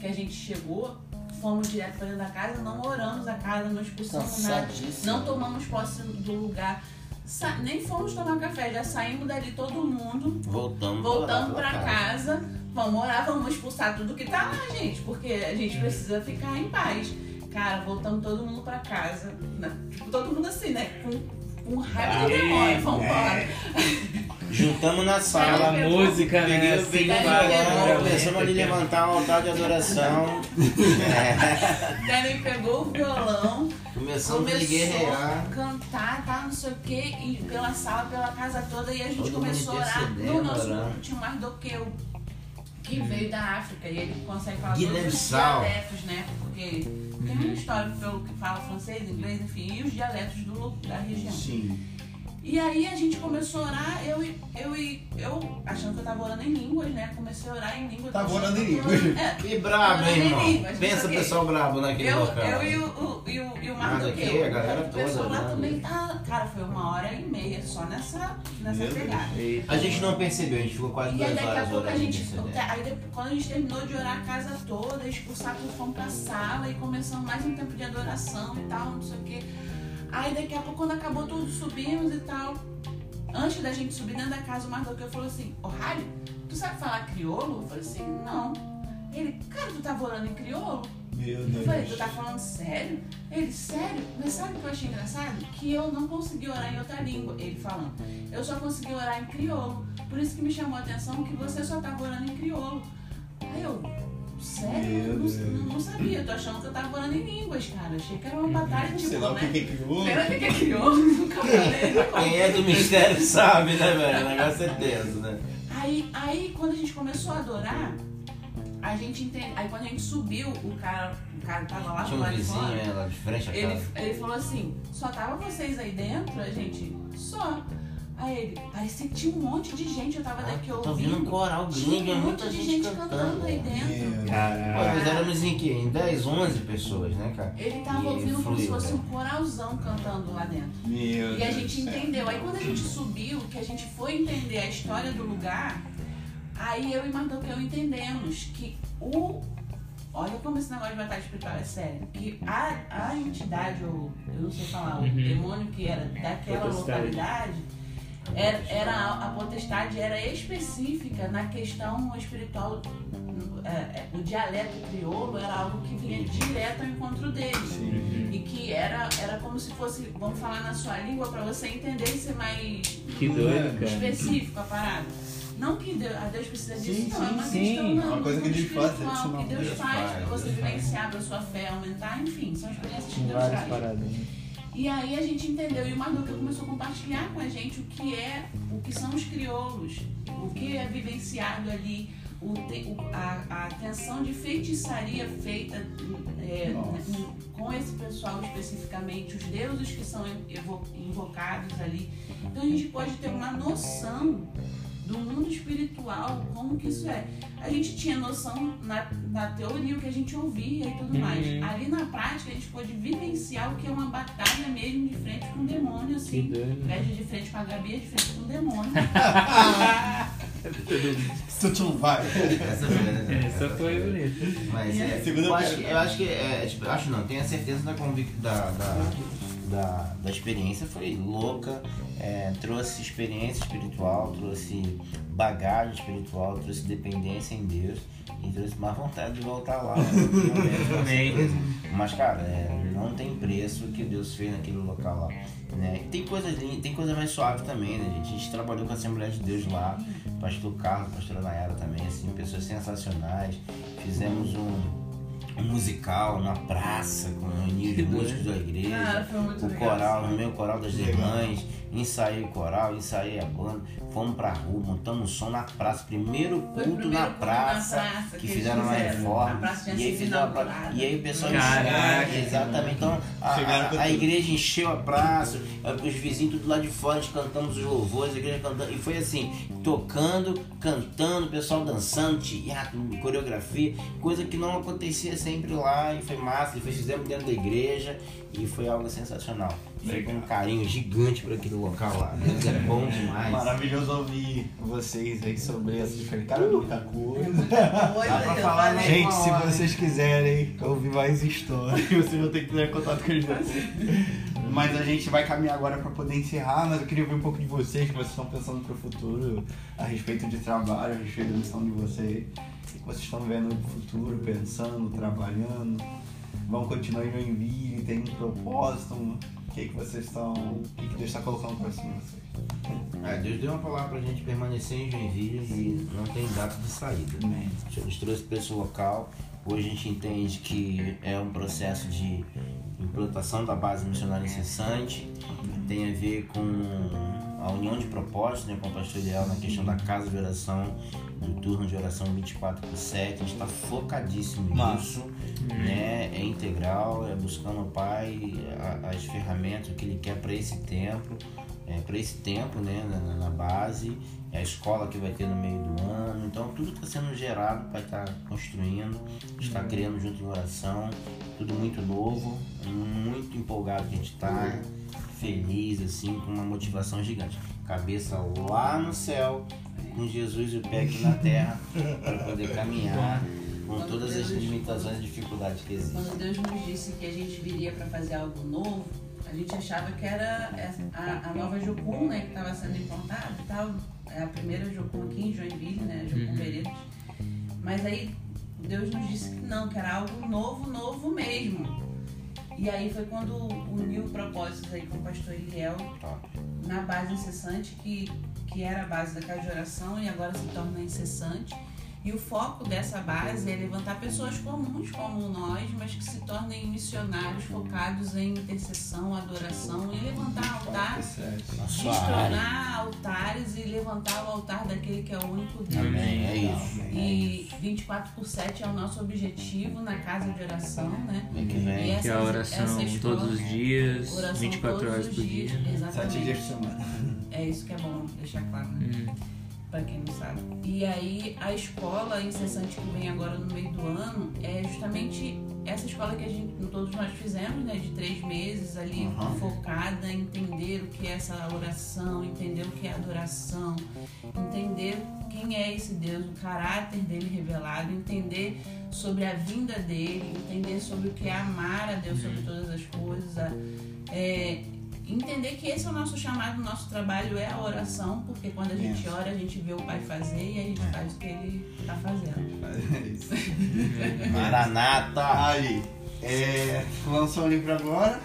que a gente chegou, fomos direto para dentro da casa, não oramos a casa, não expulsamos nada, não tomamos posse do lugar, sa- nem fomos tomar café, já saímos dali todo mundo, Voltamos, voltamos pra pra casa, vamos orar, vamos expulsar tudo que tá lá, gente, porque a gente precisa ficar em paz. Cara, voltamos todo mundo pra casa, né? tipo, todo mundo assim, né? Com, com raiva do demônio, vamos é. Juntamos na sala. pegou- música, né? Peguei, Assim, o vai, começamos a levantar um altar de adoração. É, Karen pegou o violão, começamos a começou guerrear. a cantar, tá, não sei o que, e pela sala, pela casa toda, e a gente Todo começou a orar. No nosso grupo tinha um Mardoqueu, que veio da África, e ele consegue falar todos os dialetos, né? Porque tem uma história pelo que fala francês, inglês, enfim, e os dialetos do, da região. Sim. E aí a gente começou a orar, eu e eu, e- eu achando que eu tava orando em línguas, né? Comecei a orar em línguas. Tava orando em que eu tava línguas. É, Que brabo, hein, irmão? Pensa o pessoal brabo naquele eu, local. eu e o, o, e o, e o Mardoqueu. aqui, a galera o pessoal toda, lá né? também tá. Cara, foi uma hora e meia só nessa, nessa Meu Deus. pegada. Eita. A gente não percebeu, a gente ficou quase E aí duas daqui a horas pouco a gente. Aí depois, quando a gente terminou de orar a casa toda, expulsar tudo, fomos pra sala e começamos mais um tempo de adoração e tal, não sei o quê. Aí daqui a pouco, quando acabou tudo, subimos e tal. Antes da gente subir dentro da casa, o Mardoqueu falou assim, ô Rally, tu sabe falar crioulo? Eu falei assim, não. Ele, cara, tu tava orando em crioulo? Meu Eu falei, tu Deus. tá falando sério? Ele, sério? Mas sabe o que eu achei engraçado? Que eu não consegui orar em outra língua. Ele falando, eu só consegui orar em crioulo. Por isso que me chamou a atenção que você só tava orando em crioulo. Aí eu, sério? Meu Eu não, Deus. não, não sabia. Eu tô achando que eu tava orando em línguas, cara. Achei que era uma batalha tipo, Sei lá o né? que que criou. Será que é crioulo? Nunca falei. Quem é do mistério sabe, né, velho? O negócio é tenso, né? Aí, aí quando a gente começou a adorar, a gente entende. Aí quando a gente subiu, o cara, o cara tava lá Tinha do um lado de fora. é, lá de frente Ele, casa. ele falou assim, só tava vocês aí dentro? A gente, só. Aí ele, parecia que tinha um monte de gente, eu tava daqui Tô ouvindo um ouvindo. coral é um muita monte de gente gente cantando. cantando aí dentro. Pô, Caraca. nós éramos em quê? Em 10, 11 pessoas, né, cara? Ele tava E ouvindo como se fluiu, fosse né? um coralzão cantando lá dentro. Meu E a Deus gente entendeu. Aí quando a gente subiu, que a gente foi entender a história do lugar, aí eu e Mardoqueu entendemos que o. Olha como esse negócio de batalha espiritual é sério. Que a, a entidade, ou eu não sei falar, o Uhum. demônio que era daquela localidade, era, era a, a potestade era específica na questão espiritual. é, é, o dialeto crioulo era algo que vinha direto ao encontro deles. Sim. E que era, era como se fosse, vamos falar na sua língua para você entender e ser mais Que doido, cara. específico a parada. Não que Deus, a Deus precisa disso, Sim, não. é sim, uma sim. questão É não, uma coisa que Deus faz, que Deus, Deus faz, para você vivenciar, para sua fé aumentar, enfim, são experiências que Deus várias traz. E aí a gente entendeu, e o Mardoqueu começou a compartilhar com a gente o que é, o que são os crioulos, o que é vivenciado ali, o te- o- a, a atenção de feitiçaria feita é, com esse pessoal especificamente, os deuses que são invocados ali. Então a gente pode ter uma noção do mundo espiritual, como que isso é. A gente tinha noção na, na teoria, o que a gente ouvia e tudo Uhum. mais. Ali na prática, a gente pôde vivenciar o que é uma batalha mesmo de frente com o demônio, Que assim. doido. Ao invés de frente com a Gabi, é de frente com o demônio. Tu não vai. Essa foi, né? Essa foi bonita. Mas é, Segunda eu, acho eu acho que é, tipo, eu acho não, tenho a certeza da, convic, da, da, da, da experiência, foi louca, é, trouxe experiência espiritual, trouxe bagagem espiritual, trouxe dependência em Deus e trouxe mais vontade de voltar lá. com Amém. certeza. Mas cara, é, não tem preço o que Deus fez naquele local lá. Né? Tem coisas tem coisa mais suave também, né, gente? A gente trabalhou com a Assembleia de Deus lá, pastor Carlos, pastora Nayara também, assim, pessoas sensacionais. Fizemos um, um musical na praça com reunião de músicos da igreja. Muito o legal. coral, no meu coral das irmãs, ensaiei o coral, ensaiei a banda, fomos pra rua, montamos um som na praça, primeiro o culto primeiro na culto praça, na praça que, fizeram uma reforma. E aí fizeram pra-. E aí o pessoal Caraca. encheu, exatamente. Então a, a, a igreja encheu a praça, os vizinhos tudo lá de fora, a gente cantamos os louvores, a igreja cantando, e foi assim, tocando, cantando, o pessoal dançando, teatro, coreografia, coisa que não acontecia sempre lá, e foi massa, e foi, fizemos dentro da igreja, e foi algo sensacional. Foi com um carinho gigante para aquele local lá. Deus é bom demais. Maravilhoso ouvir vocês aí sobre essa diferença. Cara, muita coisa. Dá pra falar, né? Gente, se vocês quiserem ouvir mais histórias, vocês vão ter que ter contato com eles depois. Mas a gente vai caminhar agora para poder encerrar, mas eu queria ouvir um pouco de vocês, que vocês estão pensando pro futuro, a respeito de trabalho, a respeito da missão de vocês. Que vocês estão vendo no futuro, pensando, trabalhando? Vão continuar em Joinville, tem um propósito? O que, que vocês estão. O que, que Deus está colocando para cima de vocês? É, Deus deu uma palavra pra gente permanecer em Joinville e não tem data de saída. Amém. Deus nos trouxe para esse local. Hoje a gente entende que é um processo de implantação da base missionária incessante. Tem a ver com a união de propósitos né, com o pastor Ideal na questão da casa de oração, do turno de oração 24 por 7. A gente está focadíssimo nisso. Né? É integral, é buscando o Pai a- as ferramentas que Ele quer para esse tempo. É, para esse tempo né, na, na- base, é a escola que vai ter no meio do ano. Então, tudo está sendo gerado para estar construindo, está criando junto em oração, tudo muito novo, muito empolgado que a gente está, feliz, assim, com uma motivação gigante. Cabeça lá no céu, com Jesus e o pé aqui na terra, para poder caminhar com todas as limitações e dificuldades que existem. Quando Deus nos disse que a gente viria para fazer algo novo, a gente achava que era a, a nova Jocum, né, que estava sendo implantada e tal. É a primeira Jocum aqui em Joinville, né, Jocum Uhum. Veredas. Mas aí Deus nos disse que não, que era algo novo, novo mesmo. E aí foi quando uniu propósitos aí com o pastor Eliel Top. na base incessante, que, que era a base da casa de oração e agora se torna incessante. E o foco dessa base é levantar pessoas comuns como nós, mas que se tornem missionários focados em intercessão, adoração e levantar altares, destronar altares e levantar o altar daquele que é o único Deus. Amém, é isso. E 24 por 7 é o nosso objetivo na casa de oração, né? Que E vem. essa- Que é a oração escola- todos os dias, Oração 24 todos horas por dias, dia. Exatamente. Sete dias por semana. É isso que é bom deixar claro, né? Hum. Pra quem não sabe. E aí, a escola incessante que vem agora no meio do ano é justamente essa escola que a gente, todos nós fizemos, né? De três meses ali, Aham. focada em entender o que é essa oração, entender o que é adoração, entender quem é esse Deus, o caráter dele revelado, entender sobre a vinda dele, entender sobre o que é amar a Deus sobre todas as coisas, a- é, entender que esse é o nosso chamado, o nosso trabalho é a oração, porque quando a gente Yes. ora, a gente vê o Pai fazer e a gente É. faz o que ele está fazendo. É isso. Maranata! Aí, é, lançou o livro agora.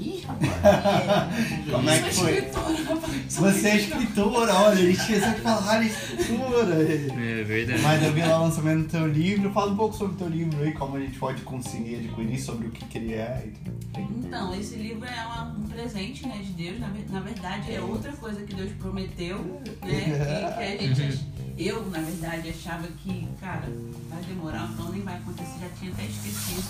Ih, rapaz. Como é que Sou foi? escritora, rapaz. Você é escritora, olha, a gente esqueceu de falar escritora. É verdade. Mas eu vi lá o lançamento do teu livro. Fala um pouco sobre o teu livro aí, como a gente pode conseguir adquirir, sobre o que, que ele é e tudo. Então, esse livro é uma- um presente né, de Deus. Na, ver- na verdade, é outra coisa que Deus prometeu, né? Que, que a gente, ach- eu, na verdade, achava que, cara, vai demorar, então nem vai acontecer. Já tinha até esquecido.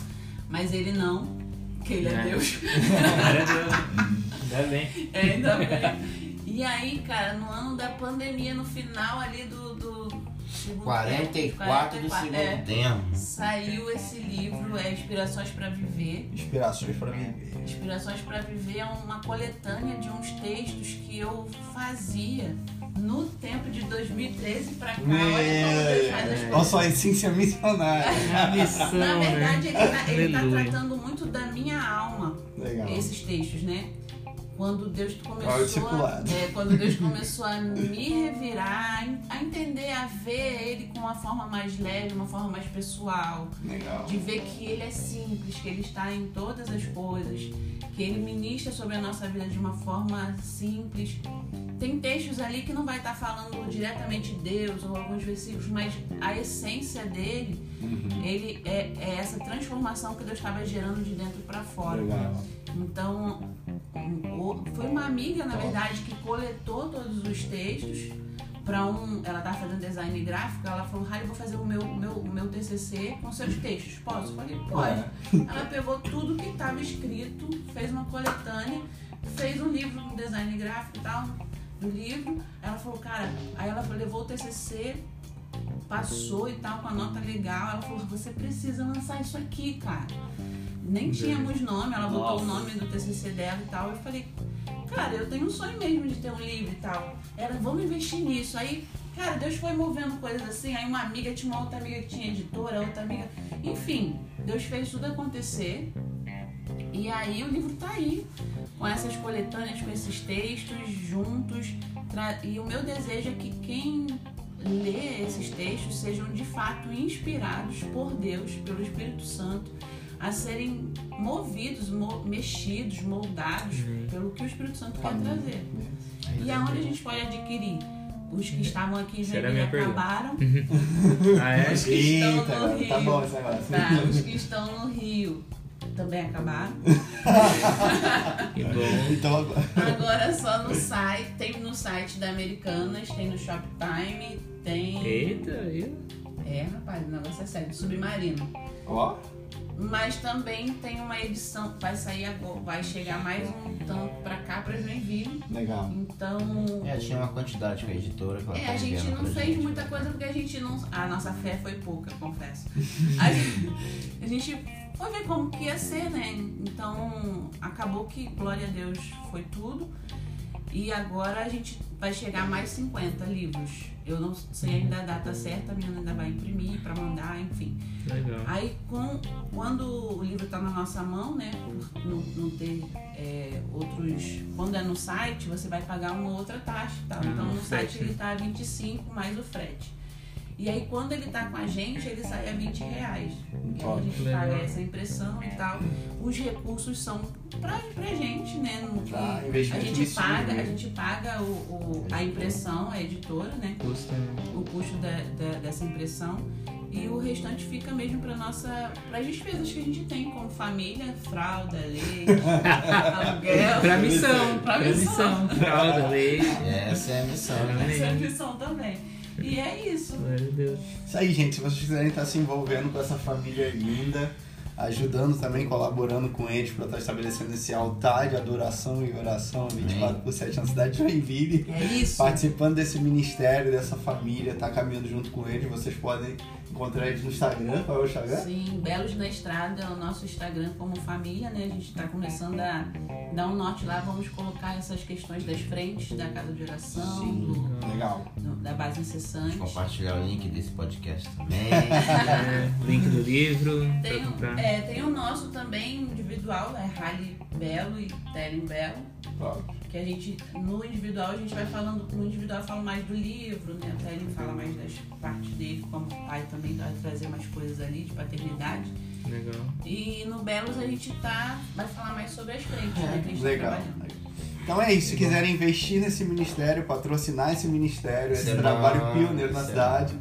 Mas ele não, que ele é É. Deus. Glória a Deus. Ainda bem. É, ainda bem. E aí, cara, no ano da pandemia, no final ali do, do, segundo 44 tempo, do segundo é. tempo. Saiu esse livro, é Inspirações para Viver. Inspirações pra viver. Inspirações para Viver é uma coletânea de uns textos que eu fazia no tempo de 2013 pra cá. Olha como Deus faz as Olha só a essência missionária. Missão, Na verdade, ele né? tá, ele tá Aleluia. tratando muito esses textos, né? Quando Deus começou, a, é, quando Deus começou a me revirar, a en- a entender, a ver Ele com uma forma mais leve, uma forma mais pessoal, Legal. de ver que Ele é simples, que Ele está em todas as coisas, que Ele ministra sobre a nossa vida de uma forma simples. Tem textos ali que não vai estar falando diretamente de Deus ou alguns versículos, mas a essência dele, Uhum. ele é, é essa transformação que Deus estava gerando de dentro para fora. Legal. Então, foi uma amiga, na verdade, que coletou todos os textos para um. Ela estava fazendo design gráfico, ela falou: Rai, eu vou fazer o meu, meu, meu TCC com seus textos. Posso? Eu falei: pode. Ela pegou tudo que estava escrito, fez uma coletânea, fez um livro com design gráfico e tal, do livro. Ela falou: cara, aí ela levou o TCC. Passou e tal, com a nota legal. Ela falou: Você precisa lançar isso aqui, cara. Nem tínhamos nome, ela botou o nome do TCC dela e tal. Eu falei, cara, eu tenho um sonho mesmo de ter um livro e tal. Ela, vamos investir nisso. Aí, cara, Deus foi movendo coisas assim. Aí uma amiga tinha uma outra amiga que tinha editora, outra amiga. Enfim, Deus fez tudo acontecer. E aí o livro tá aí, com essas coletâneas, com esses textos juntos. E o meu desejo é que quem lê esses textos sejam de fato inspirados por Deus, pelo Espírito Santo, a serem movidos, mo- mexidos, moldados Uhum. pelo que o Espírito Santo quer Amém. trazer. E aonde a gente pode adquirir? Os que estavam aqui em Joinville acabaram. Ah, é? Os que estão Eita, no cara, tá Rio. bom esse negócio. Tá, os que estão no Rio também acabaram. Que bom. Então agora. Agora só no site, tem no site da Americanas, tem no Shoptime, tem. Eita, eu. É, rapaz, o negócio é sério, submarino. Ó. Mas também tem uma edição, vai sair agora, vai chegar mais um tanto pra cá, pra Joinville. Legal. Então. É, tinha uma quantidade com a editora que ela É, tá a gente não fez gente. muita coisa porque a gente não. A nossa fé foi pouca, confesso. A gente, a gente foi ver como que ia ser, né? Então acabou que, glória a Deus, foi tudo. E agora a gente vai chegar mais 50 livros. Eu não sei ainda a data certa, a menina ainda vai imprimir pra mandar, enfim. Legal. Aí com, quando o livro está na nossa mão, né? Por não, não ter é, outros. Quando é no site, você vai pagar uma outra taxa. Tá? Ah, então no site ele tá a 25 mais o frete. E aí quando ele tá com a gente, ele sai a 20 reais. A gente Legal. paga essa impressão e tal. Os recursos são pra, pra gente, né? No que a gente paga, a gente paga o, o- a impressão, a editora, né? Custa. o custo da- da- dessa impressão e o restante fica mesmo para nossa para as despesas que a gente tem como família fralda leite aluguel Pra missão. Pra Pra missão. missão. Fralda, leite. Essa é a missão, né? essa é a missão também e é isso Glória a Deus. Isso aí, gente. Se vocês quiserem estar se envolvendo com essa família linda, ajudando também, colaborando com eles para estar estabelecendo esse altar de adoração e oração 24 por 7 na cidade de Joinville. é isso Participando desse ministério, dessa família, tá caminhando junto com eles, vocês podem encontrar eles no Instagram. Qual é o Instagram? sim belos na estrada é o nosso Instagram como família né a gente está começando a dar um norte lá vamos colocar essas questões das frentes da casa de oração Sim. do- Legal. do- da base incessante Compartilhar o link desse podcast também. É, link do livro pra Tem, o- comprar. é, tem o nosso também individual, é Rally Belo e Telen Belo, Top. que a gente, no individual, a gente vai falando, no individual fala mais do livro, né? O Telen fala mais das partes dele, como pai também vai trazer mais coisas ali de paternidade. Legal. E no Belos a gente tá, vai falar mais sobre as frentes, né? Que a gente Legal. tá. Então é isso, se quiserem investir nesse ministério, patrocinar esse ministério, esse Isso é trabalho bom, pioneiro na é cidade,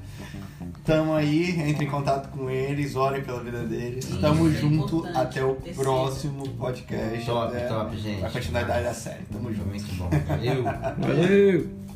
tamo aí, entre em contato com eles, orem pela vida deles. Isso Tamo é junto até o terceiro. próximo podcast. top, até top, gente. A continuidade da série. Tamo junto. muito bom. Valeu. Valeu!